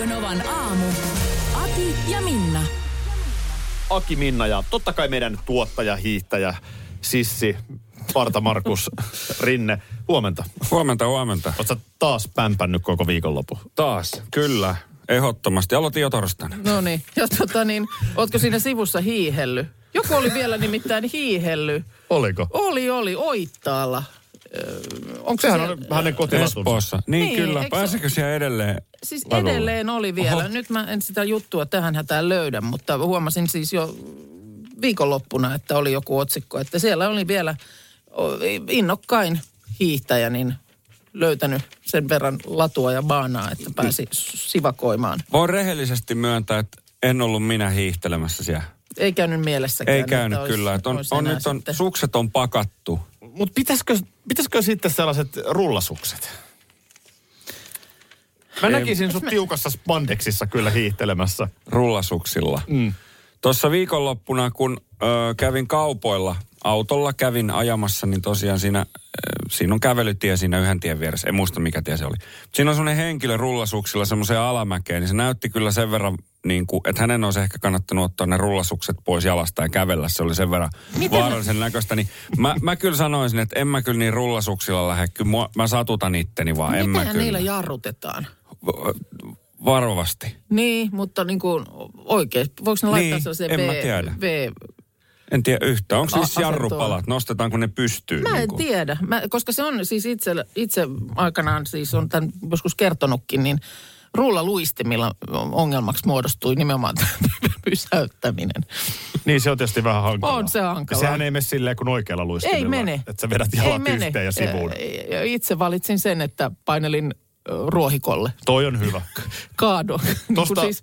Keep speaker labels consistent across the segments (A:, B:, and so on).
A: Radio Novan aamu. Ati ja Minna.
B: Aki Minna ja totta kai meidän tuottaja, hiihtäjä, Sissi, Parta Markus, Rinne. Huomenta.
C: Huomenta, huomenta.
B: Oletko taas pämpännyt koko viikonloppu?
C: Taas, kyllä. Ehdottomasti. Aloitin jo torstaina.
D: No niin, ja tota niin, ootko siinä sivussa hiihelly? Joku oli vielä nimittäin hiihelly.
B: Oliko?
D: Oli, oli, Oittaalla. Öö, onko
B: Sehän
D: se,
B: on hänen kotilatunsa.
C: Espoossa. Niin,
D: Niin,
C: kyllä. Pääsekö siellä edelleen?
D: Siis
C: ladulle?
D: edelleen oli vielä.
C: Oho.
D: Nyt mä en sitä juttua tähän hätään löydä, mutta huomasin siis jo viikonloppuna, että oli joku otsikko, että siellä oli vielä innokkain hiihtäjä, niin löytänyt sen verran latua ja baanaa, että pääsi sivakoimaan.
C: Voin rehellisesti myöntää, että en ollut minä hiihtelemässä siellä.
D: Ei käynyt mielessäkään.
C: Ei
D: että
C: käynyt
D: olisi-
C: kyllä. Että on, on nyt on,
D: sitten-
C: sukset on pakattu.
B: Mutta pitäisikö, pitäisikö sitten sellaiset rullasukset? Mä
C: Ei.
B: näkisin sut tiukassa spandeksissa kyllä hiihtelemässä.
C: rullasuksilla. Mm. Tuossa viikonloppuna, kun ö, kävin kaupoilla autolla, kävin ajamassa, niin tosiaan siinä, ö, siinä on kävelytie siinä yhden tien vieressä. En muista, mikä tie se oli. Siinä on semmoinen henkilö rullasuksilla semmoiseen alamäkeen, niin se näytti kyllä sen verran, niin kuin, että hänen olisi ehkä kannattanut ottaa ne rullasukset pois jalasta ja kävellä. Se oli sen verran
D: Miten-
C: vaarallisen näköistä. Niin mä, mä kyllä sanoisin, että en mä kyllä niin rullasuksilla lähde. Kyllä mua, mä satutan itteni vaan, en mä kyllä.
D: niillä jarrutetaan?
C: Varovasti.
D: Niin, mutta niin kuin oikein, voiko ne laittaa
C: Niin,
D: sellaiseen
C: en
D: V,
C: mä tiedä.
D: V,
C: En tiedä yhtään. Onko siis jarrupalat? Nostetaanko ne pystyyn?
D: Mä en
C: niin kuin?
D: tiedä, mä, koska se on siis itse, itse aikanaan, siis on tämän joskus kertonutkin, niin rullaluistimilla ongelmaksi muodostui nimenomaan pysäyttäminen.
B: Niin se on tietysti vähän hankalaa.
D: On se hankalaa.
B: Sehän ei mene silleen kuin oikealla luistimella.
D: Ei mene.
B: Että sä vedät
D: Ei
B: jalat
D: mene.
B: yhteen ja sivuun.
D: Itse valitsin sen, että painelin ruohikolle.
B: Toi on hyvä.
D: Kaado. Niin
B: Tosta-
D: siis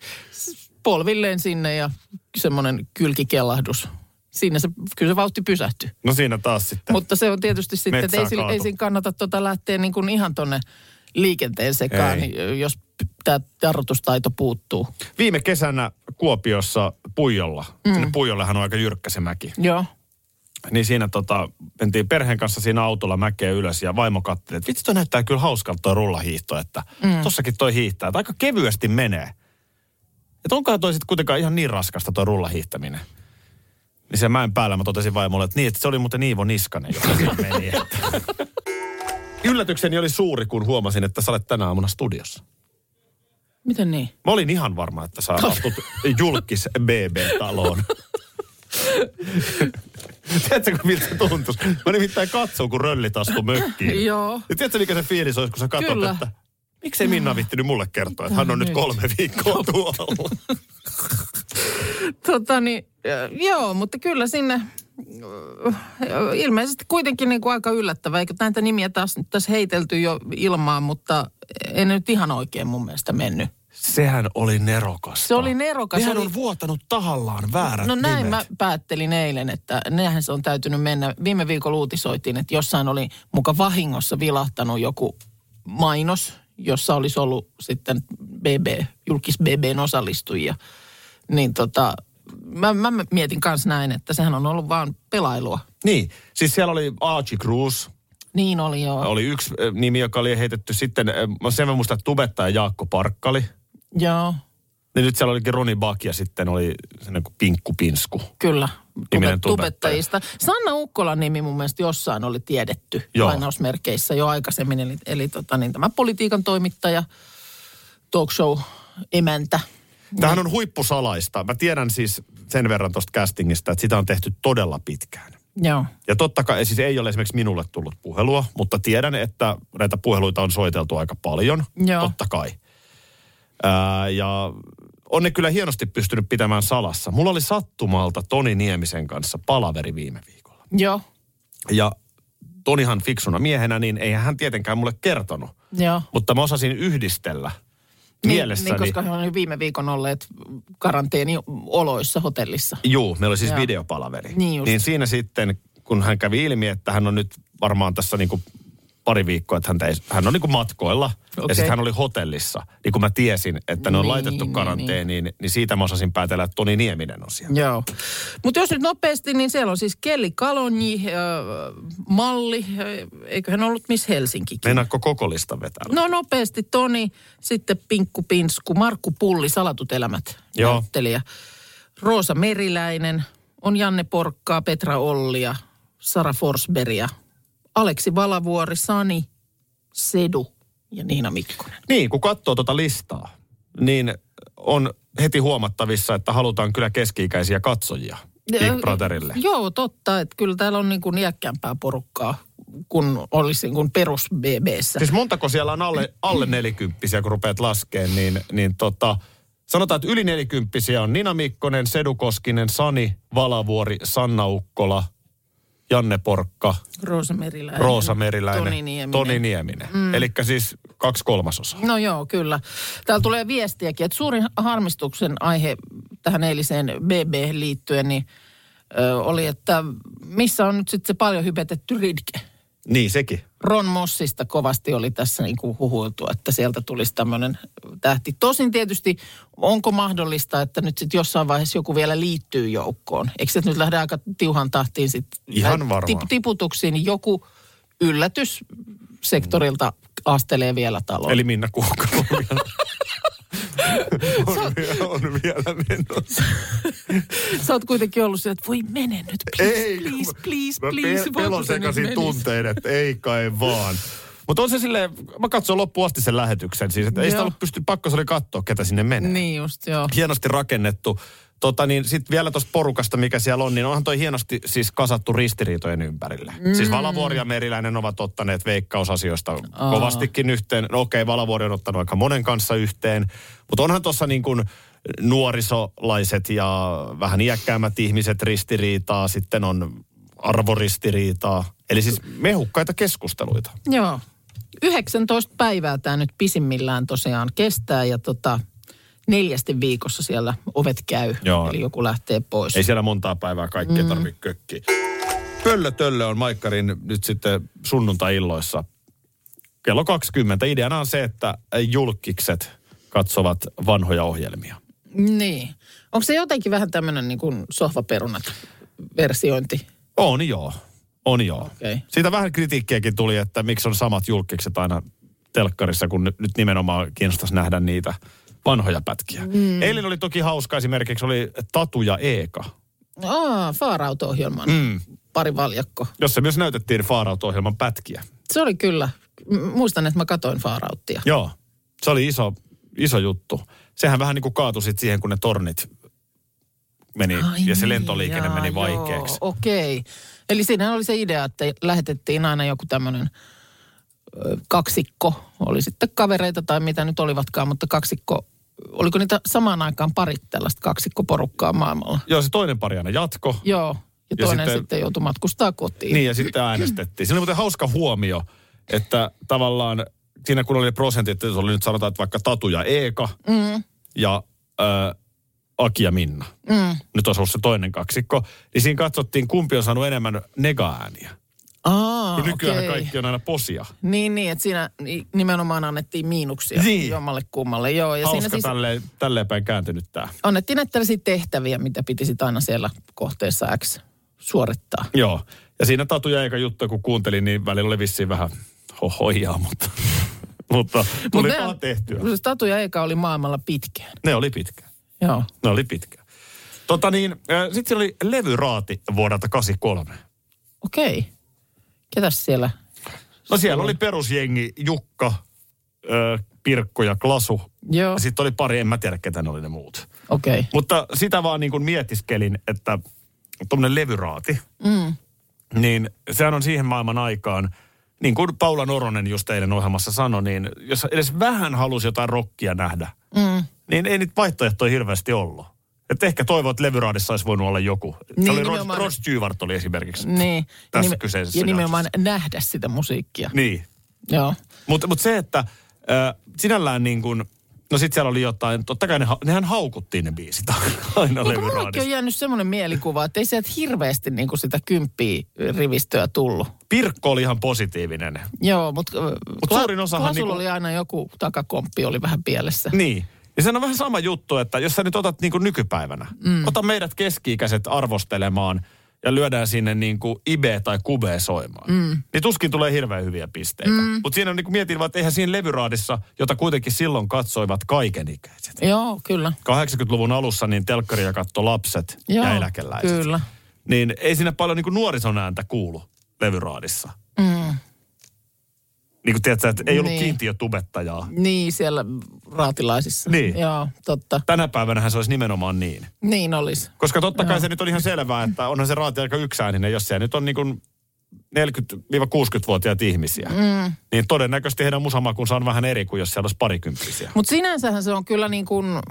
D: polvilleen sinne ja semmoinen kylkikellahdus. Siinä se, kyllä se vauhti pysähtyi.
B: No siinä taas sitten.
D: Mutta se on tietysti sitten, että ei, ei siinä kannata tota lähteä niin kuin ihan tonne liikenteen sekaan,
B: Ei.
D: niin jos tämä jarrutustaito puuttuu.
B: Viime kesänä Kuopiossa Puijolla. Mm. Puijollehan on aika jyrkkä se mäki.
D: Joo.
B: Niin siinä tota, mentiin perheen kanssa siinä autolla mäkeä ylös ja vaimo katseli, että vitsi toi näyttää kyllä hauskalta toi rullahiihto, että mm. tossakin toi hiihtää. Että aika kevyesti menee. Että onkohan toi sitten kuitenkaan ihan niin raskasta toi rullahiihtäminen. Niin se mäen päällä mä totesin vaimolle, että niin, että se oli muuten Iivo Niskanen, joka siinä meni. Että. Yllätykseni oli suuri, kun huomasin, että sä olet tänä aamuna studiossa.
D: Miten niin?
B: Mä olin ihan varma, että sä astut julkis BB-taloon. Tiedätkö, miltä se tuntuisi? Mä nimittäin katson, kun röllit astuu mökkiin.
D: Joo.
B: Ja tiedätkö, mikä se fiilis olisi, kun sä katsot,
D: Kyllä.
B: että miksei Minna viittinyt mulle kertoa, että hän on nyt kolme viikkoa tuolla.
D: Tota niin, joo, mutta kyllä sinne ilmeisesti kuitenkin niin kuin aika yllättävää. Eikö näitä nimiä taas tässä heitelty jo ilmaan, mutta ei nyt ihan oikein mun mielestä mennyt.
B: Sehän oli nerokasta.
D: Se oli nerokas.
B: Nehän
D: oli...
B: on vuotanut tahallaan väärät
D: No näin
B: nimet.
D: mä päättelin eilen, että nehän se on täytynyt mennä. Viime viikolla uutisoitiin, että jossain oli muka vahingossa vilahtanut joku mainos, jossa olisi ollut sitten BB, julkis BBn osallistujia. Niin tota, mä, mä mietin kans näin, että sehän on ollut vaan pelailua.
B: Niin, siis siellä oli Archie Cruz,
D: Niin oli joo.
B: oli yksi nimi, joka oli heitetty sitten, mä sen mä muistan, että tubettaja Jaakko Parkkali.
D: Joo,
B: Niin nyt siellä olikin Roni Bak ja sitten oli sellainen kuin Pinkku Pinsku.
D: kyllä.
B: Niminen
D: Tube- tubettajista. Sanna Ukkolan nimi mun mielestä jossain oli tiedetty
B: Joo.
D: lainausmerkeissä jo aikaisemmin. Eli, eli tota, niin, tämä politiikan toimittaja, talk show emäntä.
B: Tämähän on huippusalaista. Mä tiedän siis sen verran tuosta castingista, että sitä on tehty todella pitkään.
D: Joo.
B: Ja totta kai, siis ei ole esimerkiksi minulle tullut puhelua, mutta tiedän, että näitä puheluita on soiteltu aika paljon.
D: Joo.
B: Totta kai. Ää, ja on ne kyllä hienosti pystynyt pitämään salassa. Mulla oli sattumalta Toni Niemisen kanssa palaveri viime viikolla.
D: Joo.
B: Ja Tonihan fiksuna miehenä, niin eihän hän tietenkään mulle kertonut.
D: Joo.
B: Mutta mä osasin yhdistellä mielessäni.
D: Niin, koska he on viime viikon olleet karanteenioloissa hotellissa.
B: Juu, meillä oli siis
D: Joo.
B: videopalaveri.
D: Niin just.
B: niin siinä sitten, kun hän kävi ilmi, että hän on nyt varmaan tässä niin kuin pari viikkoa, että hän, ei, hän on niin kuin matkoilla. Ja
D: Okei.
B: sitten hän oli hotellissa. Niin kun mä tiesin, että ne on
D: Niin,
B: laitettu
D: niin,
B: karanteeniin, niin, niin siitä mä osasin päätellä, että Toni Nieminen on siellä.
D: Joo. Mutta jos nyt nopeasti, niin siellä on siis Kelli Kalonji, äh, Malli, äh, eiköhän ollut Miss Helsinkikin.
B: Meinaatko koko listan vetää?
D: No nopeasti Toni, sitten Pinkku Pinsku, Markku Pulli, Salatut elämät,
B: Joo.
D: näyttelijä. Roosa Meriläinen, on Janne Porkkaa, Petra Ollia, Sara Forsbergia, Aleksi Valavuori, Sani, Sedu ja Niina Mikkonen.
B: Niin, kun katsoo tuota listaa, niin on heti huomattavissa, että halutaan kyllä keski-ikäisiä katsojia Big Brotherille.
D: Joo, totta, että kyllä täällä on niin kuin iäkkäämpää porukkaa kun olisi niin kuin perus BBssä.
B: Siis montako siellä on alle, alle nelikymppisiä, kun rupeat laskeen, niin, niin tota, sanotaan, että yli nelikymppisiä on Nina Mikkonen, Sedu Koskinen, Sani Valavuori, Sanna Ukkola, Janne Porkka,
D: Roosa Meriläinen.
B: Roosa Meriläinen,
D: Toni Nieminen.
B: Toni Nieminen. Mm. Eli siis kaksi kolmasosaa.
D: No joo, kyllä. Täällä tulee viestiäkin, että suurin harmistuksen aihe tähän eiliseen BB liittyen niin, ö, oli, että missä on nyt sitten se paljon hypetetty Ridke.
B: Niin, sekin.
D: Ron Mossista kovasti oli tässä niin kuin huhuiltu, että sieltä tulisi tämmöinen tähti. Tosin tietysti, onko mahdollista, että nyt sitten jossain vaiheessa joku vielä liittyy joukkoon? Eikö se nyt lähde aika tiuhan tahtiin sitten?
B: Varmaan.
D: tiputuksiin, niin joku yllätys sektorilta astelee vielä taloon.
B: Eli Minna vielä, on, vielä, on vielä menossa.
D: Sä oot kuitenkin ollut se, että voi mene nyt, please,
B: Ei,
D: please,
B: mä-
D: please,
B: mä
D: please. voiko
B: pelon sekaisin
D: menis?
B: tuntein, että ei kai vaan. Mutta on se silleen, mä katsoin loppuun asti sen lähetyksen siis, että ei sitä ollut pysty, pakko se oli katsoa, ketä sinne menee.
D: Niin just, joo.
B: Hienosti rakennettu. Tota niin, sitten vielä tuosta porukasta, mikä siellä on, niin onhan toi hienosti siis kasattu ristiriitojen ympärille. Mm. Siis Valavuori ja Meriläinen ovat ottaneet veikkausasioista
D: Aa.
B: kovastikin yhteen. No okei, Valavuori on ottanut aika monen kanssa yhteen, mutta onhan tuossa niin kuin nuorisolaiset ja vähän iäkkäämmät ihmiset ristiriitaa, sitten on arvoristiriitaa. Eli siis mehukkaita keskusteluita.
D: Joo. 19 päivää tämä nyt pisimmillään tosiaan kestää ja tota, neljästi viikossa siellä ovet käy.
B: Joo.
D: Eli joku lähtee pois.
B: Ei siellä montaa päivää kaikkea mm. tarvitse kökkiä. Pöllö Töllö on Maikkarin nyt sitten sunnuntai-illoissa kello 20. Ideana on se, että julkikset katsovat vanhoja ohjelmia.
D: Niin. Onko se jotenkin vähän tämmöinen niin kuin sohvaperunat versiointi?
B: On joo, on joo.
D: Okei.
B: Siitä vähän kritiikkiäkin tuli, että miksi on samat julkikset aina telkkarissa, kun nyt, nyt nimenomaan kiinnostaisi nähdä niitä vanhoja pätkiä. Mm. Eilen oli toki hauska esimerkiksi, oli Tatu ja Eeka,
D: Aa, Faarauto-ohjelman mm. pari valjakko.
B: jossa myös näytettiin Faaraut-ohjelman pätkiä.
D: Se oli kyllä. Muistan, että mä katoin Faarauttia.
B: Joo, se oli iso, iso juttu. Sehän vähän niin kuin kaatui sit siihen, kun ne tornit meni
D: Ai
B: ja se
D: niin,
B: lentoliikenne
D: jaa,
B: meni
D: joo,
B: vaikeaksi.
D: Okei. Eli siinä oli se idea, että lähetettiin aina joku tämmöinen kaksikko. Oli sitten kavereita tai mitä nyt olivatkaan, mutta kaksikko. Oliko niitä samaan aikaan parit tällaista kaksikkoporukkaa maailmalla?
B: Joo, se toinen pari aina jatko.
D: Joo. Ja
B: Ja
D: toinen
B: sitten-
D: sitten, sitten joutui matkustaa kotiin.
B: Niin, ja sitten äänestettiin. Se oli muuten hauska huomio, että tavallaan siinä kun oli ne prosentit, että se oli nyt sanotaan, että vaikka Tatu ja Eeka mm. ja ö, Aki ja Minna. Mm. Nyt olisi ollut se toinen kaksikko. Niin siinä katsottiin, kumpi on saanut enemmän nega-ääniä.
D: Aa,
B: Kun nykyään
D: okei.
B: kaikki on aina posia.
D: Niin, niin, että siinä ni- nimenomaan annettiin miinuksia
B: Niin.
D: jommalle kummalle. Joo, ja siinä
B: Hauska
D: siis
B: tälleen, tälleen päin kääntynyt tämä.
D: annettiin näitä tällaisia tehtäviä, mitä piti sitten aina siellä kohteessa X suorittaa.
B: Joo. Ja siinä Tatu ja Eika juttu, kun kuuntelin, niin välillä oli vissiin vähän hohojaa, mutta, mutta tuli
D: Mut
B: vaan tehtyä.
D: Se Tatu ja Eika oli maailmalla pitkään.
B: Ne oli pitkään.
D: Joo.
B: Ne oli pitkään. Tota niin, sitten siellä oli levyraati vuodelta 83.
D: Okei. Ketäs siellä?
B: No siellä oli perusjengi Jukka, ö, Pirkko ja Klasu.
D: Joo.
B: Ja sitten oli pari, en mä tiedä ketä ne oli ne muut.
D: Okei.
B: Mutta sitä vaan niin kuin mietiskelin, että tuommoinen levyraati, mm. niin sehän on siihen maailman aikaan, niin kuin Paula Noronen just eilen ohjelmassa sanoi, niin jos edes vähän halusi jotain rockia nähdä, mm. niin ei niitä vaihtoehtoja hirveästi ollut. Että ehkä toivoo, että levyraadissa olisi voinut olla joku.
D: Niin,
B: se oli
D: nimenomaan.
B: Rod Stewart oli esimerkiksi.
D: Niin.
B: Tässä
D: Nime-
B: kyseisessä
D: Ja nimenomaan nähdä sitä musiikkia.
B: Niin.
D: Joo.
B: Mutta mut se, että äh, sinällään niin kuin No sit siellä oli jotain, totta kai ne, nehän haukuttiin ne biisit aina
D: mullekin
B: levyraadissa.
D: on jäänyt semmoinen mielikuva, että ei sieltä hirveästi niin kuin sitä kymppiä rivistöä tullut.
B: Pirkko oli ihan positiivinen.
D: Joo, mutta
B: Mut suurin osahan
D: Klasulla
B: niinku-
D: oli aina joku takakomppi, oli vähän pielessä.
B: Niin. Ja se on vähän sama juttu, että jos sä nyt otat niin kuin nykypäivänä, mm. ota meidät keski-ikäiset arvostelemaan ja lyödään sinne niin kuin Ibe tai Kube soimaan. Mm. Niin tuskin tulee hirveän hyviä pisteitä. Mm. Mutta siinä on niin kuin mietin, että eihän siinä levyraadissa, jota kuitenkin silloin katsoivat kaikenikäiset.
D: Joo, kyllä.
B: 80-luvun alussa niin telkkaria katto lapset
D: Joo,
B: ja eläkeläiset.
D: kyllä.
B: Niin ei siinä paljon niin kuin nuorison ääntä kuulu levyraadissa.
D: Mm.
B: Niin kuin tiedätkö, että ei ollut
D: Niin.
B: kiintiötubettajaa.
D: Niin, siellä raatilaisissa.
B: Niin.
D: Joo, totta.
B: Tänä päivänä se olisi nimenomaan niin.
D: Niin olisi.
B: Koska totta kai
D: Joo.
B: se nyt on ihan selvää, että onhan se raati aika yksääninen, jos siellä nyt on niin kuin 40-60-vuotiaat ihmisiä. Mm. Niin todennäköisesti heidän musamakunsa on vähän eri kuin jos siellä olisi parikymppisiä.
D: Mutta sinänsähän se on kyllä niin kuin, äh,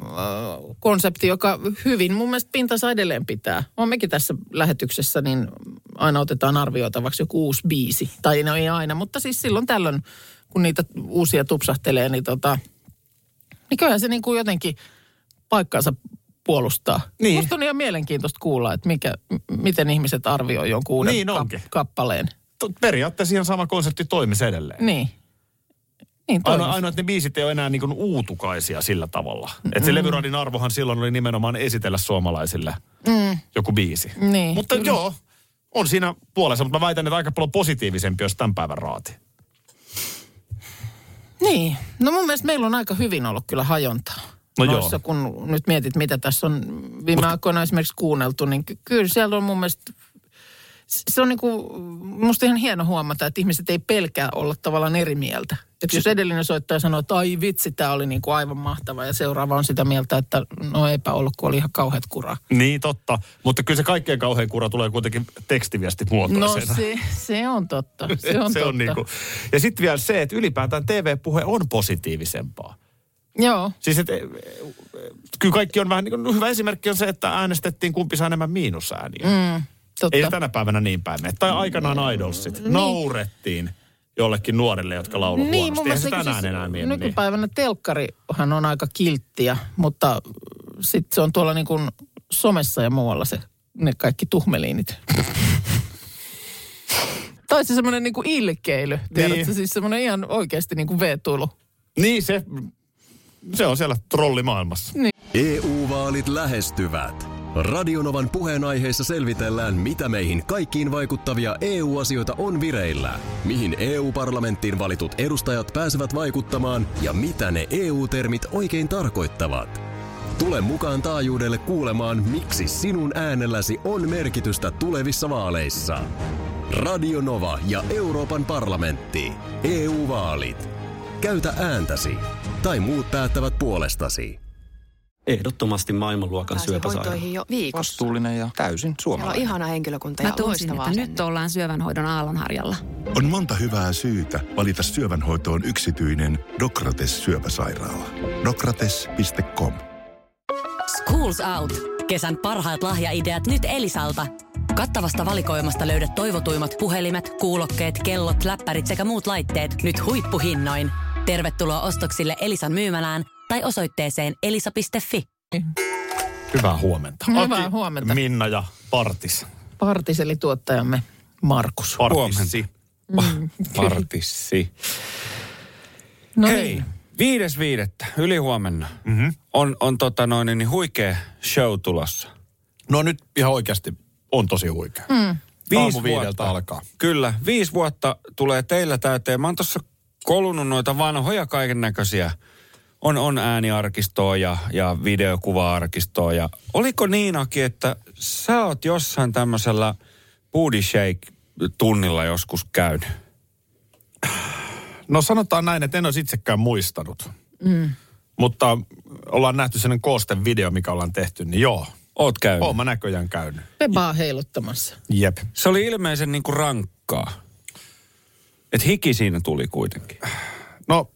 D: konsepti, joka hyvin mun mielestä pintansa edelleen pitää. On mekin tässä lähetyksessä, niin aina otetaan arvioitavaksi joku uusi biisi. Tai no ei aina, mutta siis silloin tällöin, kun niitä uusia tupsahtelee, niin tota, niin kyllähän se niin kuin jotenkin paikkaansa puolustaa.
B: Niin.
D: Musta on ihan mielenkiintoista kuulla, että mikä, m- miten ihmiset arvioi jonkun uuden
B: Niin onkin.
D: kappaleen.
B: To- Periaatteessa ihan sama konsepti toimisi edelleen.
D: Niin. Niin
B: Ainoa, ainoa, että ne biisit ei ole enää niin kuin uutukaisia sillä tavalla. Että se levyradin arvohan silloin oli nimenomaan esitellä suomalaisille mm. joku biisi.
D: Niin,
B: Mutta
D: kyllä.
B: joo, on siinä puolessa, mutta mä väitän, että aika paljon positiivisempi olisi tämän päivän raati.
D: Niin. No mun mielestä meillä on aika hyvin ollut kyllä hajontaa.
B: No
D: Noissa,
B: joo.
D: kun nyt mietit, mitä tässä on viime Mut... aikoina esimerkiksi kuunneltu, niin ky- kyllä siellä on mun mielestä, se on niinku, musta ihan hieno huomata, että ihmiset ei pelkää olla tavallaan eri mieltä. Että jos edellinen soittaja sanoo, että ai vitsi, tämä oli niinku aivan mahtava ja seuraava on sitä mieltä, että no eipä ollut, kun oli ihan kauheat kuraa.
B: Niin, totta. Mutta kyllä se kaikkein kauhein kura tulee kuitenkin tekstiviesti
D: No
B: muotoisena.
D: se, se on totta, se on
B: se
D: totta.
B: on niinku. Ja sitten vielä se, että ylipäätään TV-puhe on positiivisempaa.
D: Joo,
B: Siis et, e, e, kyllä kaikki on vähän, niin kuin, hyvä esimerkki on se, että äänestettiin kumpi saa enemmän miinusääniä. Mm,
D: totta.
B: Ei se tänä päivänä niin päin mene. Tai aikanaan Idolsit. Niin. Naurettiin jollekin nuorille, jotka lauloi
D: Niin,
B: huonosti.
D: mun
B: Eihän se
D: mielestä
B: tänään
D: eikö
B: enää mieni. Niin.
D: Nykypäivänä telkkarihan on aika kilttiä, mutta sitten se on tuolla niin kuin somessa ja muualla se, ne kaikki tuhmeliinit. tai se semmoinen niin kuin ilkeily, tiedätkö?
B: Niin.
D: Siis semmoinen ihan oikeasti niin kuin veetuilu.
B: Niin se, se on siellä trollimaailmassa.
E: EU-vaalit E lähestyvät. Radionovan puheenaiheessa selvitellään, mitä meihin kaikkiin vaikuttavia EU-asioita on vireillä, mihin EU-parlamenttiin valitut edustajat pääsevät vaikuttamaan ja mitä ne EU-termit oikein tarkoittavat. Tule mukaan taajuudelle kuulemaan, miksi sinun äänelläsi on merkitystä tulevissa vaaleissa. Radio Nova ja Euroopan parlamentti. EU-vaalit. Käytä ääntäsi. Tai muut päättävät puolestasi.
F: Ehdottomasti maailmanluokan syöpäsairaala.
G: jo viikossa.
H: Vastuullinen ja täysin
G: Siellä on
H: suomalainen.
G: ihana henkilökunta ja
I: Mä tunsin, että nyt ollaan syövänhoidon aallonharjalla.
J: On monta hyvää syytä valita syövänhoitoon yksityinen Dokrates syöpäsairaala. Dokrates.com
K: Schools Out. Kesän parhaat lahjaideat nyt Elisalta. Kattavasta valikoimasta löydät toivotuimmat puhelimet, kuulokkeet, kellot, läppärit sekä muut laitteet nyt huippuhinnoin. Tervetuloa ostoksille Elisan myymälään tai osoitteeseen elisa.fi.
B: Hyvää huomenta.
D: Hyvää
B: Aki,
D: huomenta.
B: Minna ja Partis.
D: Partiseli tuottajamme Markus.
B: Partissi.
C: Partissi.
D: No
C: Hei,
D: niin.
C: viides viidettä, yli huomenna. Mm-hmm. On, on tota noin, niin huikea show tulossa.
B: No nyt ihan oikeasti on tosi huikea. Mm. Aamu viideltä alkaa.
C: Kyllä, viisi vuotta tulee teillä täyteen. Mä oon tuossa kolunut noita vanhoja kaiken näköisiä. On, on ääniarkistoa ja, ja videokuva-arkistoa. Ja oliko niin, Aki, että sä oot jossain tämmöisellä booty shake-tunnilla joskus käynyt?
B: No sanotaan näin, että en olisi itsekään muistanut. Mm. Mutta ollaan nähty sellainen koosten video, mikä ollaan tehty, niin joo.
C: Oot käynyt.
B: Oon mä näköjään käynyt.
D: Pebaa heiluttamassa.
B: Jep.
C: Se oli ilmeisen niinku rankkaa. Et hiki siinä tuli kuitenkin.
B: No,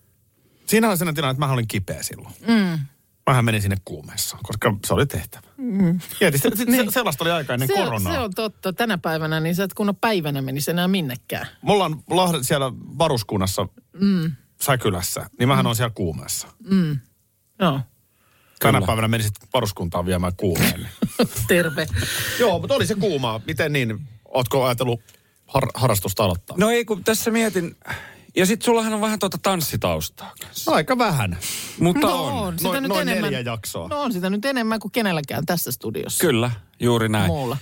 B: siinä oli sellainen tilanne, että mä olin kipeä silloin. Mm. Mähän menin sinne kuumeessa, koska se oli tehtävä. Mm. Mietin, se, se, se, sellaista oli aika ennen
D: Se,
B: koronaa.
D: se on totta. Tänä päivänä niin sä et kunnon päivänä menisi enää minnekään.
B: Mulla on Lahden siellä varuskunnassa mm. Säkylässä, niin mähän mm. on siellä kuumeessa.
D: Joo.
B: Tänä
C: Kyllä.
B: päivänä menisit varuskuntaan viemään kuumeen.
D: Terve.
B: Joo, mutta oli se kuumaa. Miten niin? Ootko ajatellut har- harrastusta aloittaa?
C: No ei, kun tässä mietin, ja sit sullahan on vähän tuota tanssitaustaa kanssa.
B: Aika vähän.
C: Mutta
D: no
C: on.
D: sitä
B: Noin-
D: nyt
B: noin
D: enemmän.
B: neljä jaksoa.
D: No on sitä nyt enemmän kuin kenelläkään tässä studiossa.
C: Kyllä, juuri näin.
D: Muulla.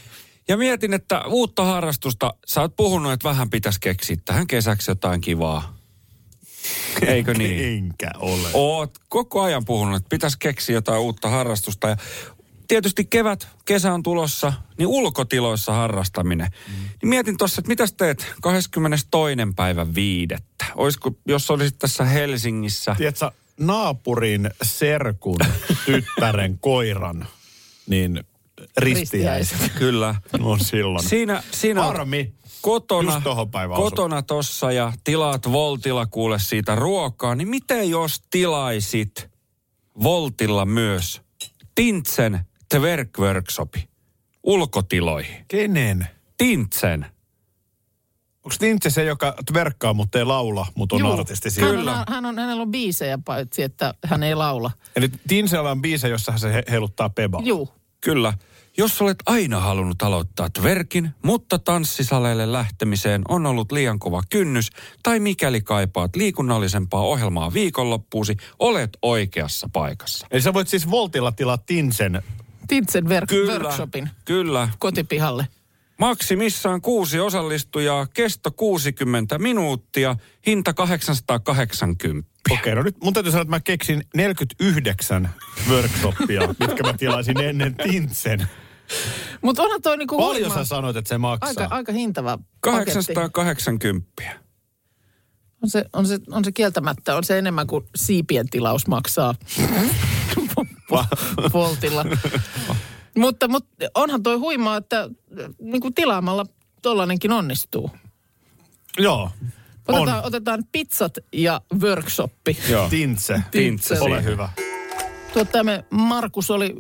C: Ja mietin, että uutta harrastusta, sä oot puhunut, että vähän pitäisi keksiä tähän kesäksi jotain kivaa. Eikö niin?
B: Enkä ole.
C: Oot koko ajan puhunut, että pitäisi keksiä jotain uutta harrastusta. Ja tietysti kevät, kesä on tulossa, niin ulkotiloissa harrastaminen. Mm. Niin mietin tuossa, että mitäs teet 22. päivä viidettä? Olisiko, jos olisit tässä Helsingissä,
B: Tiedätkö, naapurin serkun tyttären koiran, niin ristiäiset
C: kyllä.
B: on silloin.
C: Siinä, siinä on
B: Harmi.
C: kotona, kotona tossa ja tilaat Voltilla kuule siitä ruokaa, niin miten jos tilaisit Voltilla myös Tintsen Twerk Workshopi ulkotiloihin?
B: Kenen?
C: Tintsen.
B: Onko Nintse se, joka tverkkaa, mutta ei laula, mutta on
D: Juu.
B: artisti
D: Hän
B: siinä?
D: on, hän on, hänellä on biisejä, paitsi että hän ei laula.
B: Eli Tinsellä on biise, jossa se he- heiluttaa pebaa.
D: Juu.
C: Kyllä. Jos olet aina halunnut aloittaa tverkin, mutta tanssisaleille lähtemiseen on ollut liian kova kynnys, tai mikäli kaipaat liikunnallisempaa ohjelmaa viikonloppuusi, olet oikeassa paikassa.
B: Eli sä voit siis Voltilla tilaa Tinsen.
D: Tintsen work-
C: Kyllä,
D: workshopin
C: kyllä.
D: kotipihalle.
C: Maksimissaan kuusi osallistujaa, kesto 60 minuuttia, hinta 880.
B: Okei, no nyt mun täytyy sanoa, että mä keksin 49 workshopia, mitkä mä tilaisin ennen Tintsen.
D: Mutta onhan toi niinku
B: Paljon
D: huima.
B: sä sanoit, että se maksaa?
D: aika, aika hintava paketti.
C: 880.
D: On se, on, se, on se kieltämättä, on se enemmän kuin siipien tilaus maksaa Voltilla. mutta, mutta onhan toi huimaa, että niin kuin tilaamalla tollanenkin onnistuu.
B: Joo.
D: Otetaan,
B: On.
D: otetaan pizzat ja workshoppi.
C: Joo.
B: Tintse.
D: Tintse.
B: Ole hyvä.
D: Tuottajamme Markus oli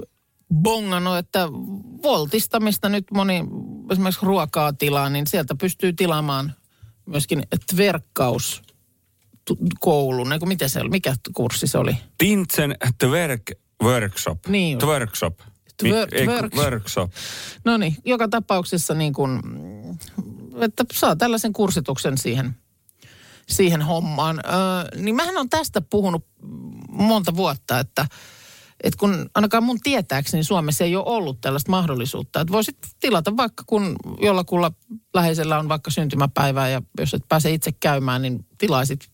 D: bongannut, että Voltista, nyt moni esimerkiksi ruokaa tilaa, niin sieltä pystyy tilaamaan myöskin tverkkaus koulun. Eikö miten se oli? Mikä kurssi se oli?
C: Tintsen Twerk Workshop.
D: Niin.
C: Twerkshop.
D: Twer- twerk-
C: workshop.
D: No niin, joka tapauksessa niin kuin, että saa tällaisen kursituksen siihen, siihen hommaan. Öö, niin mähän on tästä puhunut monta vuotta, että, että kun ainakaan mun tietääkseni Suomessa ei ole ollut tällaista mahdollisuutta. Että voisit tilata vaikka kun jollakulla läheisellä on vaikka syntymäpäivää ja jos et pääse itse käymään, niin tilaisit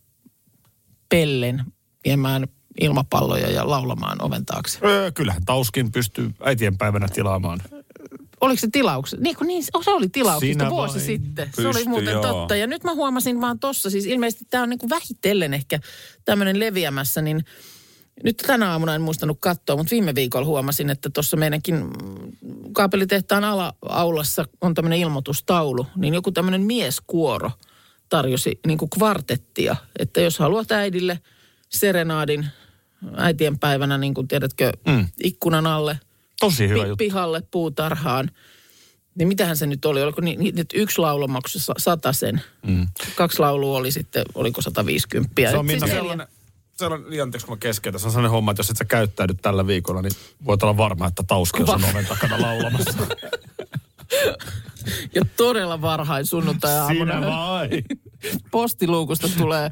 D: pellen viemään ilmapalloja ja laulamaan oven taakse.
B: Öö, kyllähän Tauskin pystyy äitienpäivänä tilaamaan.
D: Oliko se tilauksessa? Niin, kun niin se oli tilauksista
B: Siinä
D: vuosi sitten. se oli muuten
C: joo.
D: totta. Ja nyt mä huomasin vaan tossa, siis ilmeisesti tämä on niin kuin vähitellen ehkä tämmöinen leviämässä, niin nyt tänä aamuna en muistanut katsoa, mutta viime viikolla huomasin, että tuossa meidänkin kaapelitehtaan ala-aulassa on tämmöinen ilmoitustaulu, niin joku tämmöinen mieskuoro tarjosi niin kuin kvartettia, että jos haluat äidille serenaadin äitienpäivänä, niin kuin tiedätkö, mm. ikkunan alle,
B: Tosi hyvä
D: pi-
B: juttu.
D: pihalle puutarhaan. Niin mitähän se nyt oli? Oliko niin, niin että yksi laulu maksoi sen? Mm. Kaksi laulua oli sitten, oliko 150.
B: Se on
D: Siis
B: Minna
D: neljä.
B: sellainen, sellainen, anteeksi kun mä keskeytän, se on sellainen homma, että jos et sä käyttäydy tällä viikolla, niin voit olla varma, että Tauski on sun oven takana laulamassa.
D: Ja todella varhain sunnuntai-aamuna.
B: Siinä vai.
D: Postiluukusta tulee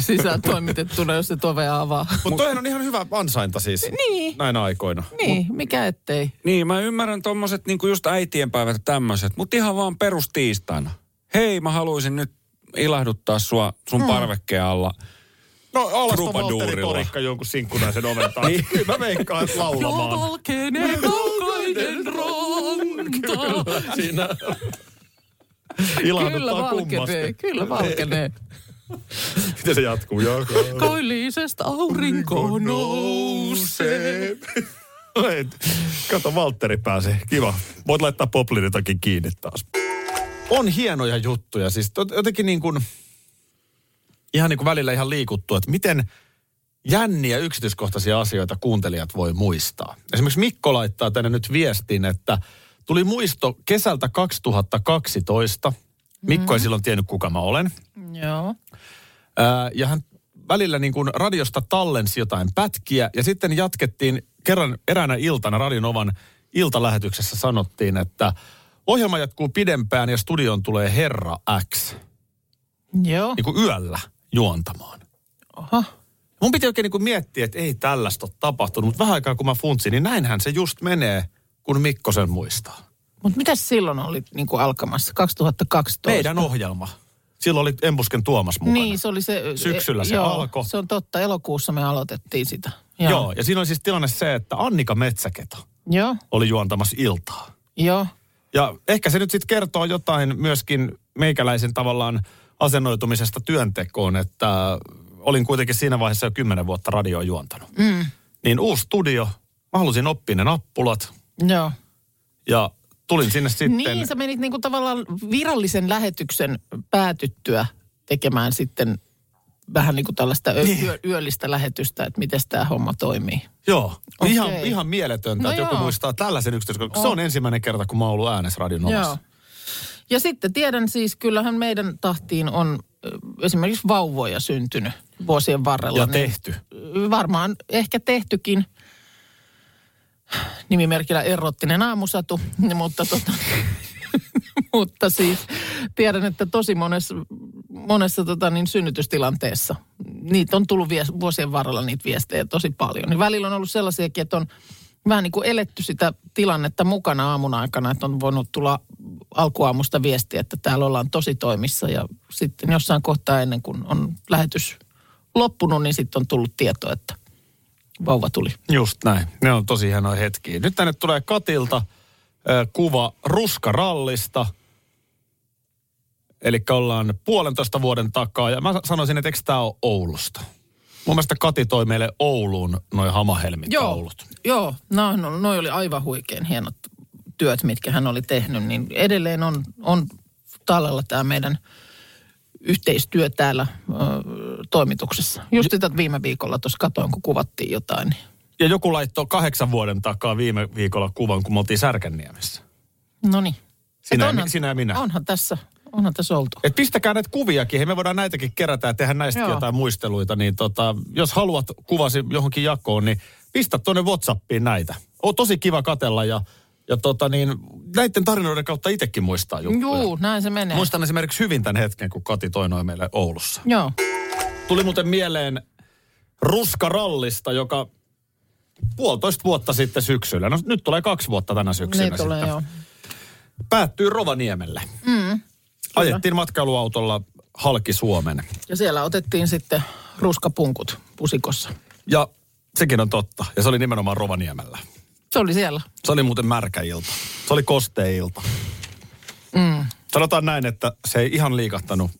D: sisään toimitettuna, jos se tove avaa.
B: Mutta toihan on ihan hyvä ansainta siis
D: Niin.
B: näinä aikoina.
D: Niin, mikä ettei.
C: Niin, mä ymmärrän tommoset niinku just äitienpäivät ja tämmöiset, mutta ihan vaan perustiistaina. Hei, mä haluaisin nyt ilahduttaa sua sun
D: Hmm.
C: parvekkeen alla.
B: No alas Valtteri. Torikka jonkun sinkkunaisen oven taakse. niin. Kyllä mä veikkaan, laulamaan.
D: valkenee kaukainen ranta.
B: Siinä
D: Kyllä
B: ilahduttaa
D: valkenee,
B: kummasti.
D: kyllä valkenee.
B: Miten se jatkuu? Joka
D: Koillisesta aurinko nousee.
B: Kato, Valtteri pääsee. Kiva. Voit laittaa poplinitakin kiinni taas. On hienoja juttuja. Siis jotenkin niin kuin, ihan niin kuin välillä ihan liikuttu, että miten jänniä yksityiskohtaisia asioita kuuntelijat voi muistaa. Esimerkiksi Mikko laittaa tänne nyt viestin, että tuli muisto kesältä 2012. Mikko ei silloin tiennyt, kuka mä olen.
D: Joo.
B: Ää, ja hän välillä niin kuin radiosta tallensi jotain pätkiä ja sitten jatkettiin kerran eräänä iltana Radionovan iltalähetyksessä sanottiin, että ohjelma jatkuu pidempään ja studion tulee Herra X
D: Joo.
B: niin kuin yöllä juontamaan.
D: Oha.
B: Mun piti oikein niin kuin miettiä, että ei tällaista ole tapahtunut, mutta vähän aikaa kun mä funtsin, niin näinhän se just menee, kun Mikko sen muistaa.
D: Mutta mitä silloin oli niin kuin alkamassa? 2012?
B: Meidän ohjelma. Silloin oli Embusken Tuomas mukana.
D: Niin, se oli se...
B: Syksyllä se
D: joo,
B: alkoi.
D: Se on totta. Elokuussa me aloitettiin sitä.
B: Joo. Joo, ja siinä oli siis tilanne se, että Annika Metsäketo
D: Joo,
B: oli juontamassa iltaa.
D: joo.
B: Ja ehkä se nyt sitten kertoo jotain myöskin meikäläisen tavallaan asennoitumisesta työntekoon, että olin kuitenkin siinä vaiheessa jo kymmenen vuotta radioa juontanut.
D: Mm.
B: Niin uusi studio, mä halusin oppia ne nappulat
D: Joo.
B: ja tulin sinne sitten.
D: Niin, sä menit niinku tavallaan virallisen lähetyksen päätyttyä tekemään sitten vähän niin kuin tällaista yö,
B: Niin.
D: yö, yöllistä lähetystä, että miten tämä homma toimii.
B: Joo,
D: Okei.
B: ihan, ihan mieletöntä,
D: No
B: että joku
D: joo.
B: muistaa tällaisen yksityiskohdan. Se on ensimmäinen kerta, kun mä oon ollut äänessä radion
D: Joo. Ja sitten tiedän siis, kyllähän meidän tahtiin on esimerkiksi vauvoja syntynyt vuosien varrella.
B: Ja
D: niin
B: tehty.
D: Varmaan ehkä tehtykin nimimerkillä erottinen aamusatu, mutta, tota, mutta siis tiedän, että tosi monessa, monessa tota, niin synnytystilanteessa niitä on tullut vies, vuosien varrella niitä viestejä tosi paljon. Niin välillä on ollut sellaisiakin, että on vähän niin kuin eletty sitä tilannetta mukana aamun aikana, että on voinut tulla alkuaamusta viestiä, että täällä ollaan tosi toimissa ja sitten jossain kohtaa ennen kuin on lähetys loppunut, niin sitten on tullut tieto, että vauva tuli.
B: Just näin. Ne on tosi hienoja hetkiä. Nyt tänne tulee Katilta kuva ruskarallista. Eli ollaan puolentoista vuoden takaa. Ja mä sanoisin, että eikö tämä ole Oulusta? Mun mielestä Kati toi meille Ouluun noin hamahelmitaulut.
D: Joo, no, no, noi oli aivan huikein hienot työt, mitkä hän oli tehnyt, niin edelleen on, on tallella tämä meidän yhteistyö täällä ö, toimituksessa. Just sitä viime viikolla tuossa katoin, kun kuvattiin jotain. Niin.
B: Ja joku laittoi kahdeksan vuoden takaa viime viikolla kuvan, kun me oltiin Särkänniemessä.
D: No niin.
B: Sinä, ja, sinä ja minä.
D: Onhan tässä, onhan tässä oltu.
B: Et pistäkää näitä kuviakin, me voidaan näitäkin kerätä ja tehdä näistä
D: Joo.
B: jotain muisteluita. Niin tota, jos haluat kuvasi johonkin jakoon, niin pistä tuonne Whatsappiin näitä. On tosi kiva katella ja, ja tota niin, näiden tarinoiden kautta itsekin muistaa juttuja.
D: Juu, näin se menee.
B: Muistan esimerkiksi hyvin tämän hetken, kun Kati toi noin meille Oulussa.
D: Joo.
B: Tuli muuten mieleen ruskarallista, joka puolitoista vuotta sitten syksyllä, no nyt tulee kaksi vuotta tänä syksynä
D: Niin tulee,
B: sitten,
D: joo.
B: päättyy Rovaniemelle.
D: Mm,
B: Ajettiin matkailuautolla halki Suomen.
D: ja siellä otettiin sitten ruskapunkut pusikossa.
B: Ja sekin on totta. Ja se oli nimenomaan Rovaniemellä.
D: Se oli siellä.
B: Se oli muuten märkä ilta. Se oli kostea ilta.
D: Mm.
B: Sanotaan näin, että se ei ihan liikahtanut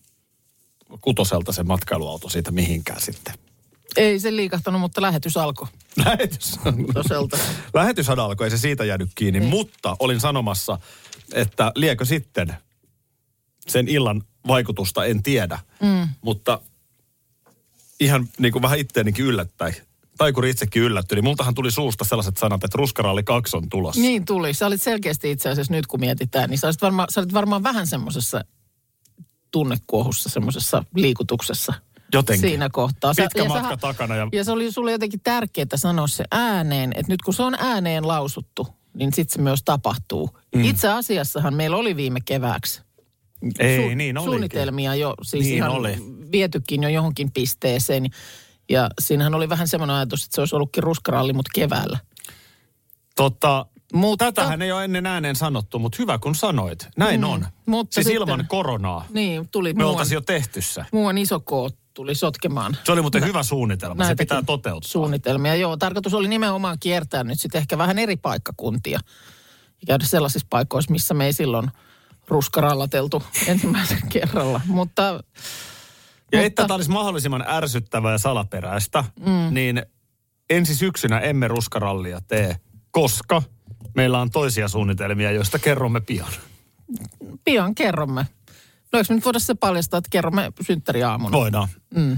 B: kutoselta se matkailuauto siitä mihinkään sitten.
D: Ei se liikahtanut, mutta lähetys alkoi.
B: Lähetys.
D: Kutoselta.
B: Lähetyshän alkoi, ei se siitä jäänyt kiinni.
D: Ei.
B: Mutta olin sanomassa, että liekö sitten sen illan vaikutusta, en tiedä.
D: Mm.
B: Mutta ihan niin kuin vähän itteenikin yllättäi. Taikuri itsekin yllättyi, niin multahan tuli suusta sellaiset sanat, että ruskaralli 2 on tulossa.
D: Niin tuli. Sä olit selkeästi itse asiassa nyt kun mietitään, niin sä olit varmaan, sä olit varmaan vähän semmoisessa tunnekuohussa, semmoisessa liikutuksessa.
B: Jotenkin.
D: Siinä kohtaa. Sä-
B: Pitkä
D: ja
B: matka
D: sähän-
B: takana ja
D: Ja se oli sulle jotenkin tärkeää sanoa se ääneen, että nyt kun se on ääneen lausuttu, niin sitten se myös tapahtuu. Mm. Itse asiassahan meillä oli viime kevääksi
B: Ei, niin olikin.
D: suunnitelmia jo, siis
B: Niin
D: ihan
B: oli.
D: vietykin jo johonkin pisteeseen. Ja siinähän oli vähän semmoinen ajatus, että se olisi ollutkin ruskaralli, mutta keväällä.
B: Tota,
D: Mutta,
B: tätähän ei ole ennen ääneen sanottu, mutta hyvä kun sanoit. Näin
D: Mm,
B: on.
D: mutta
B: siis
D: sitten-
B: ilman koronaa.
D: Niin, tuli
B: Me oltaisiin jo tehty se.
D: muuan iso K tuli sotkemaan.
B: Se oli muuten hyvä suunnitelma. Se pitää toteuttaa.
D: Suunnitelmia, joo. Tarkoitus oli nimenomaan kiertää nyt sitten ehkä vähän eri paikkakuntia. Ja käydä sellaisissa paikoissa, missä me ei silloin ruskarallateltu ensimmäisen kerralla. Mutta,
B: Ja
D: mutta
B: että tämä olisi mahdollisimman ärsyttävää ja salaperäistä, mm. niin ensi syksynä emme ruskarallia tee, koska meillä on toisia suunnitelmia, joista kerromme pian.
D: pian kerromme. No eikö me nyt voida se paljastaa, että kerromme synttäriaamuna?
B: Voidaan. Mm.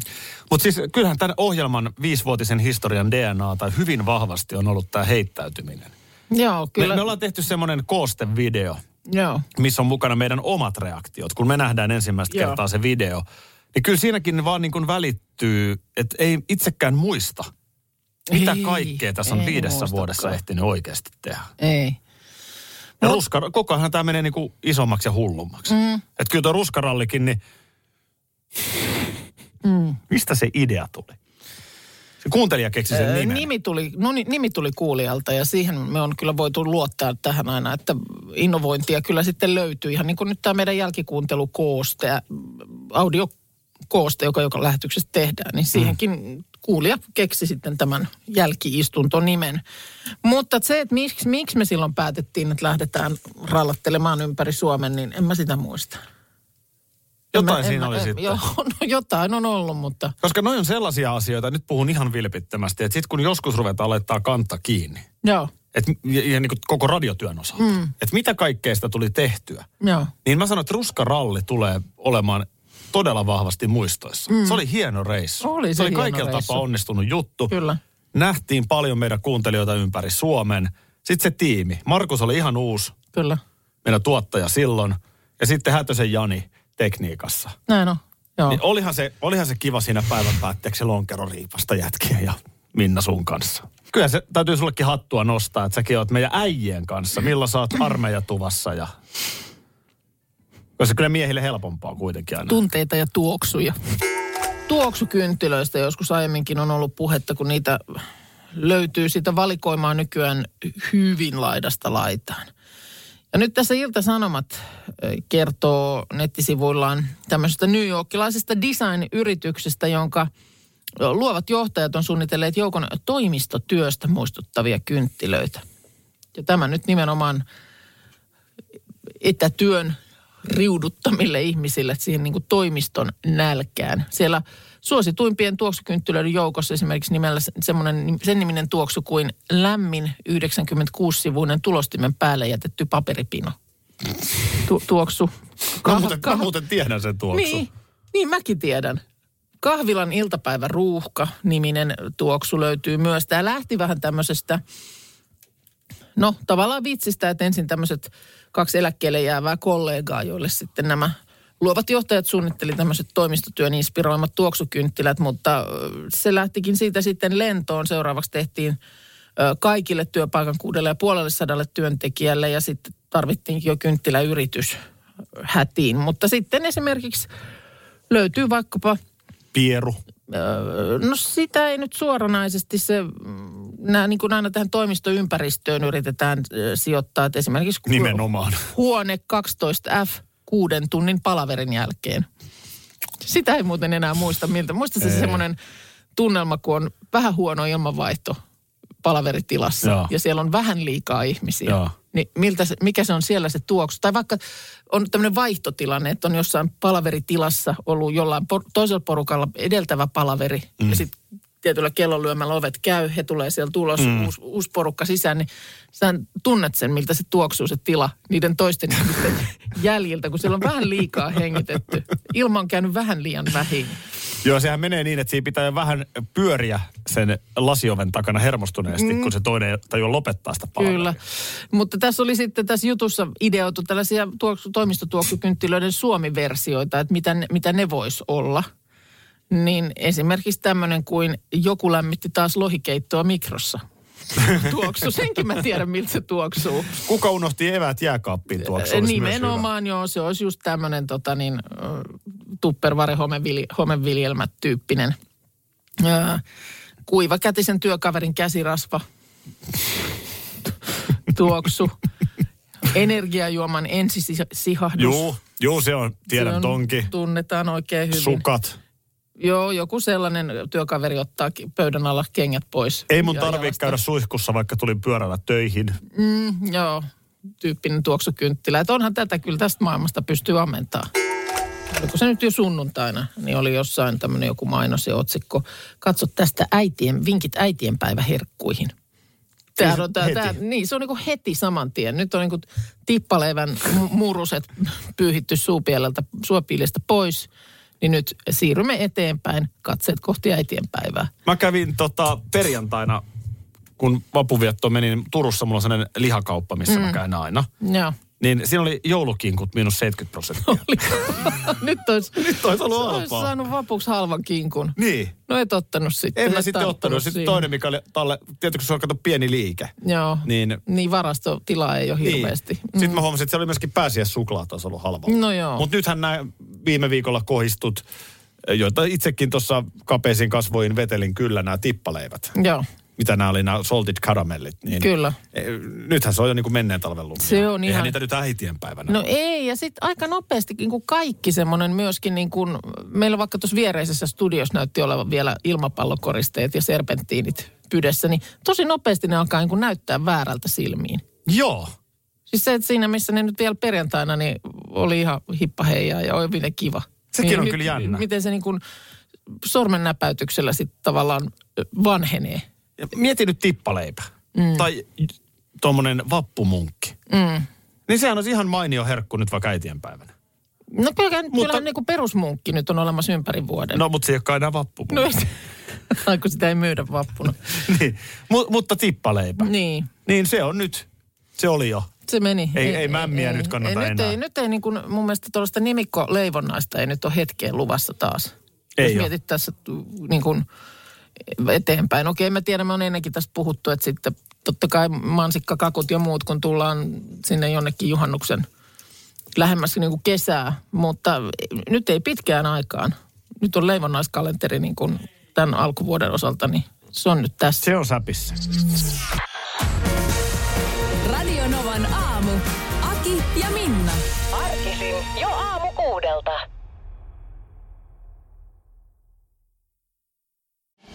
B: Mutta siis kyllähän tämän ohjelman viisivuotisen historian DNA tai hyvin vahvasti on ollut tämä heittäytyminen.
D: Joo,
B: Me,
D: kyllä.
B: me ollaan tehty semmoinen koostevideo,
D: Joo.
B: missä on mukana meidän omat reaktiot. Kun me nähdään ensimmäistä
D: Joo.
B: kertaa se video, Niin kyllä siinäkin vaan niin kuin välittyy, että ei itsekään muista, mitä
D: Ei,
B: kaikkea tässä on viidessä
D: muistakaan.
B: vuodessa ehtinyt oikeasti tehdä.
D: Ei.
B: Ja ruska, koko ajan tämä menee niin kuin isommaksi ja hullummaksi. Mm. Että kyllä tuo ruskarallikin, niin
D: Mm.
B: mistä se idea tuli? Se kuuntelija keksi sen
D: Öö,
B: nimen.
D: Nimi tuli, no, ni- nimi tuli kuulijalta ja siihen me on kyllä voitu luottaa tähän aina, että innovointia kyllä sitten löytyy. Ihan niin kuin nyt tämä meidän jälkikuuntelukooste, ja audiokooste, joka joka lähetyksessä tehdään, niin siihenkin kuulija keksi sitten tämän jälkiistuntonimen. Mutta se, että miksi, miksi me silloin päätettiin, että lähdetään rallattelemaan ympäri Suomen, niin en mä sitä muista.
B: Jotain
D: En
B: siinä
D: en
B: oli
D: mä-
B: sitten.
D: Joo, no jotain on ollut, mutta...
B: Koska noin on sellaisia asioita, nyt puhun ihan vilpittömästi, että sitten kun joskus ruvetaan laittaa kanta kiinni,
D: Joo,
B: et, ja, ja niin kuin koko radiotyön osalta, mm. että mitä kaikkea sitä tuli tehtyä,
D: joo.
B: niin mä sanon, että ruskaralli tulee olemaan todella vahvasti muistoissa. Mm. Se oli hieno reissu.
D: Oli se
B: se oli kaikella
D: reissu.
B: tapaa onnistunut juttu.
D: Kyllä.
B: Nähtiin paljon meidän kuuntelijoita ympäri Suomen. Sitten se tiimi. Markus oli ihan uusi,
D: Kyllä.
B: meidän tuottaja silloin. Ja sitten Hätösen Jani tekniikassa.
D: Näin on. Joo.
B: Niin olihan, se, olihan se kiva siinä päivän päätteeksi lonkero riipasta jätkiä ja Minna sun kanssa. Kyllä se täytyy sullekin hattua nostaa, että säkin oot meidän äijien kanssa. Milloin sä oot armeijatuvassa ja... Koska kyllä miehille helpompaa kuitenkin aina.
D: tunteita ja tuoksuja. Tuoksukynttilöistä joskus aiemminkin on ollut puhetta, kun niitä löytyy sitä valikoimaa nykyään hyvin laidasta laitaan. Ja nyt tässä Ilta-Sanomat ö, kertoo nettisivuillaan tämmöisestä New Yorkilaisesta design-yrityksestä, jonka ö, luovat johtajat on suunnitelleet joukon toimistotyöstä muistuttavia kynttilöitä. Ja tämä nyt nimenomaan etätyön riuduttamille ihmisille siihen niin kuin toimiston nälkään. Siellä suosituimpien tuoksukynttilöiden joukossa esimerkiksi nimellä se- semmoinen, sen niminen tuoksu kuin lämmin 96-sivuinen tulostimen päälle jätetty paperipino. Tu- tuoksu.
B: Mä muuten, mä muuten tiedän sen tuoksun.
D: Niin, niin mäkin tiedän. Kahvilan iltapäivän ruuhka niminen tuoksu löytyy myös. Tämä lähti vähän tämmöisestä, no tavallaan vitsistä, että ensin tämmöiset kaksi eläkkeelle jäävää kollegaa, joille sitten nämä luovat johtajat suunnitteli tämmöiset toimistotyön inspiroimat tuoksukynttilät, mutta se lähtikin siitä sitten lentoon. Seuraavaksi tehtiin kaikille työpaikan kuudelle ja puolelle sadalle työntekijälle ja sitten tarvittiin jo kynttiläyritys hätiin. Mutta sitten esimerkiksi löytyy vaikkapa
B: Pieru.
D: No sitä ei nyt suoranaisesti se, nämä niin kuin aina tähän toimistoympäristöön yritetään sijoittaa, että esimerkiksi
B: Nimenomaan.
D: huone 12F kuuden tunnin palaverin jälkeen. Sitä ei muuten enää muista miltä. Muista se semmoinen tunnelma, kun on vähän huono ilmanvaihto palaveritilassa
B: Joo.
D: ja siellä on vähän liikaa ihmisiä.
B: Joo.
D: Niin miltä se, mikä se on siellä se tuoksu? Tai vaikka on tämmöinen vaihtotilanne, että on jossain palaveritilassa ollut jollain por- toisella porukalla edeltävä palaveri mm. ja sitten tietyllä kellonlyömällä ovet käy, he tulee sieltä tulos, mm. uusi, uusi porukka sisään, niin sä tunnet sen, miltä se tuoksuu se tila niiden toisten ihmisten jäljiltä, kun siellä on vähän liikaa hengitetty. Ilma on käynyt vähän liian vähin.
B: Joo, sehän menee niin, että siinä pitää vähän pyöriä sen lasioven takana hermostuneesti, mm. kun se toinen tajua lopettaa sitä palaveria.
D: Kyllä. Mutta tässä oli sitten tässä jutussa ideoitu tällaisia tuoksu, toimistotuoksukynttilöiden suomi-versioita, että mitä ne, mitä ne vois olla. Niin esimerkiksi tämmöinen kuin joku lämmitti taas lohikeittoa mikrossa. Tuoksu, senkin mä tiedän miltä se tuoksuu.
B: Kuka unohti evät jääkaappiin tuoksu?
D: Nimenomaan joo, se olisi just tämmöinen tota niin, tupperware homeviljelmät tyyppinen. Ö, kuivakätisen työkaverin käsirasva tuoksu. Energiajuoman ensisihahdus.
B: Juu, juu, se on, tiedän
D: Se on-
B: tonki.
D: Tunnetaan oikein hyvin.
B: Sukat.
D: Joo, joku sellainen työkaveri ottaa pöydän alla kengät pois.
B: Ei mun tarvitse
D: jalasta.
B: käydä suihkussa, vaikka tulin pyörällä töihin.
D: Mm, joo, tyyppinen tuoksukynttilä. Että onhan tätä kyllä tästä maailmasta pystyy ammentamaan. Oliko se nyt jo sunnuntaina, niin oli jossain tämmöinen joku mainos ja otsikko. Katso tästä äitien, vinkit äitienpäiväherkkuihin. Tämähän on, tää, tää, niin, se on niin heti saman tien. Nyt on niin tippaleivän mu- muruset pyyhitty suupieleltä, suopiilestä pois. Niin nyt siirrymme eteenpäin, katseet kohti äitienpäivää.
B: Mä kävin tota, perjantaina, kun vapuvietto meni, niin Turussa mulla on sellainen lihakauppa, missä mm. mä käyn aina.
D: Joo.
B: Niin siinä oli joulukinkut miinus 70 prosenttia.
D: Nyt olisi,
B: Nyt olisi ollut
D: olisi
B: halpaa.
D: saanut vapuksi halvan kinkun.
B: Niin.
D: No et ottanut sitten.
B: En mä sitten ottanut. Sitten
D: siihen.
B: toinen, mikä oli talle, tietysti kun se on kato pieni liike.
D: Joo.
B: Niin,
D: Niin varastotilaa ei ole hirveästi.
B: Niin. Sitten mä huomasin, että se oli myöskin pääsiäissuklaat olisi ollut halvalla.
D: No joo.
B: Mutta nythän nämä viime viikolla kohistut, joita itsekin tuossa kapeisiin kasvoin vetelin kyllä nämä tippaleivät.
D: Joo.
B: Mitä nämä oli nämä salted caramellit. Niin
D: Kyllä.
B: eh, Nythän se on jo niin kuin menneen talven lumia.
D: Se on
B: Eihän
D: ihan-
B: niitä nyt äitien päivänä.
D: No ei, ja sitten aika nopeastikin, kun kaikki semmoinen myöskin niin kuin, meillä vaikka tuossa viereisessä studiossa näytti olevan vielä ilmapallokoristeet ja serpenttiinit pydessä, niin tosi nopeasti ne alkaa niin kuin näyttää väärältä silmiin.
B: Joo.
D: Siis se, että siinä missä ne nyt vielä perjantaina, niin oli ihan hippaheijaa ja oli vielä kiva.
B: Sekin
D: niin
B: on
D: nyt,
B: kyllä jännä.
D: Miten se niin kuin sormen näpäytyksellä sitten tavallaan vanhenee.
B: Mieti nyt tippaleipä. Mm. Tai tuommoinen vappumunkki.
D: Mm.
B: Niin sehän on ihan mainio herkku nyt vaikka äitien päivänä.
D: No kyllä,
B: Mutta-
D: kyllä niin kuin perusmunkki nyt on olemassa ympäri vuoden.
B: No, mutta se ei olekaan enää vappumunkki.
D: No, kun sitä ei myydä vappuna.
B: niin. Mut, mutta tippaleipä.
D: Niin,
B: Niin se on nyt. Se oli jo.
D: se meni.
B: Ei- ei mämmiä nyt kannata
D: ei, nyt
B: enää.
D: ei, nyt ei niin kuin, mun mielestä tuollaista nimikko-leivonnaista ei nyt ole hetkeen luvassa taas.
B: Ei
D: Jos mietit tässä niin kuin eteenpäin. Okei, mä tiedän, me on ennenkin tästä puhuttu, että sitten totta kai mansikkakakut ja muut, kun tullaan sinne jonnekin juhannuksen lähemmäs niin kuin kesää. Mutta nyt ei pitkään aikaan. Nyt on leivonnaiskalenteri niin kuin tämän alkuvuoden osalta, niin se on nyt tässä.
B: Se on säpissä.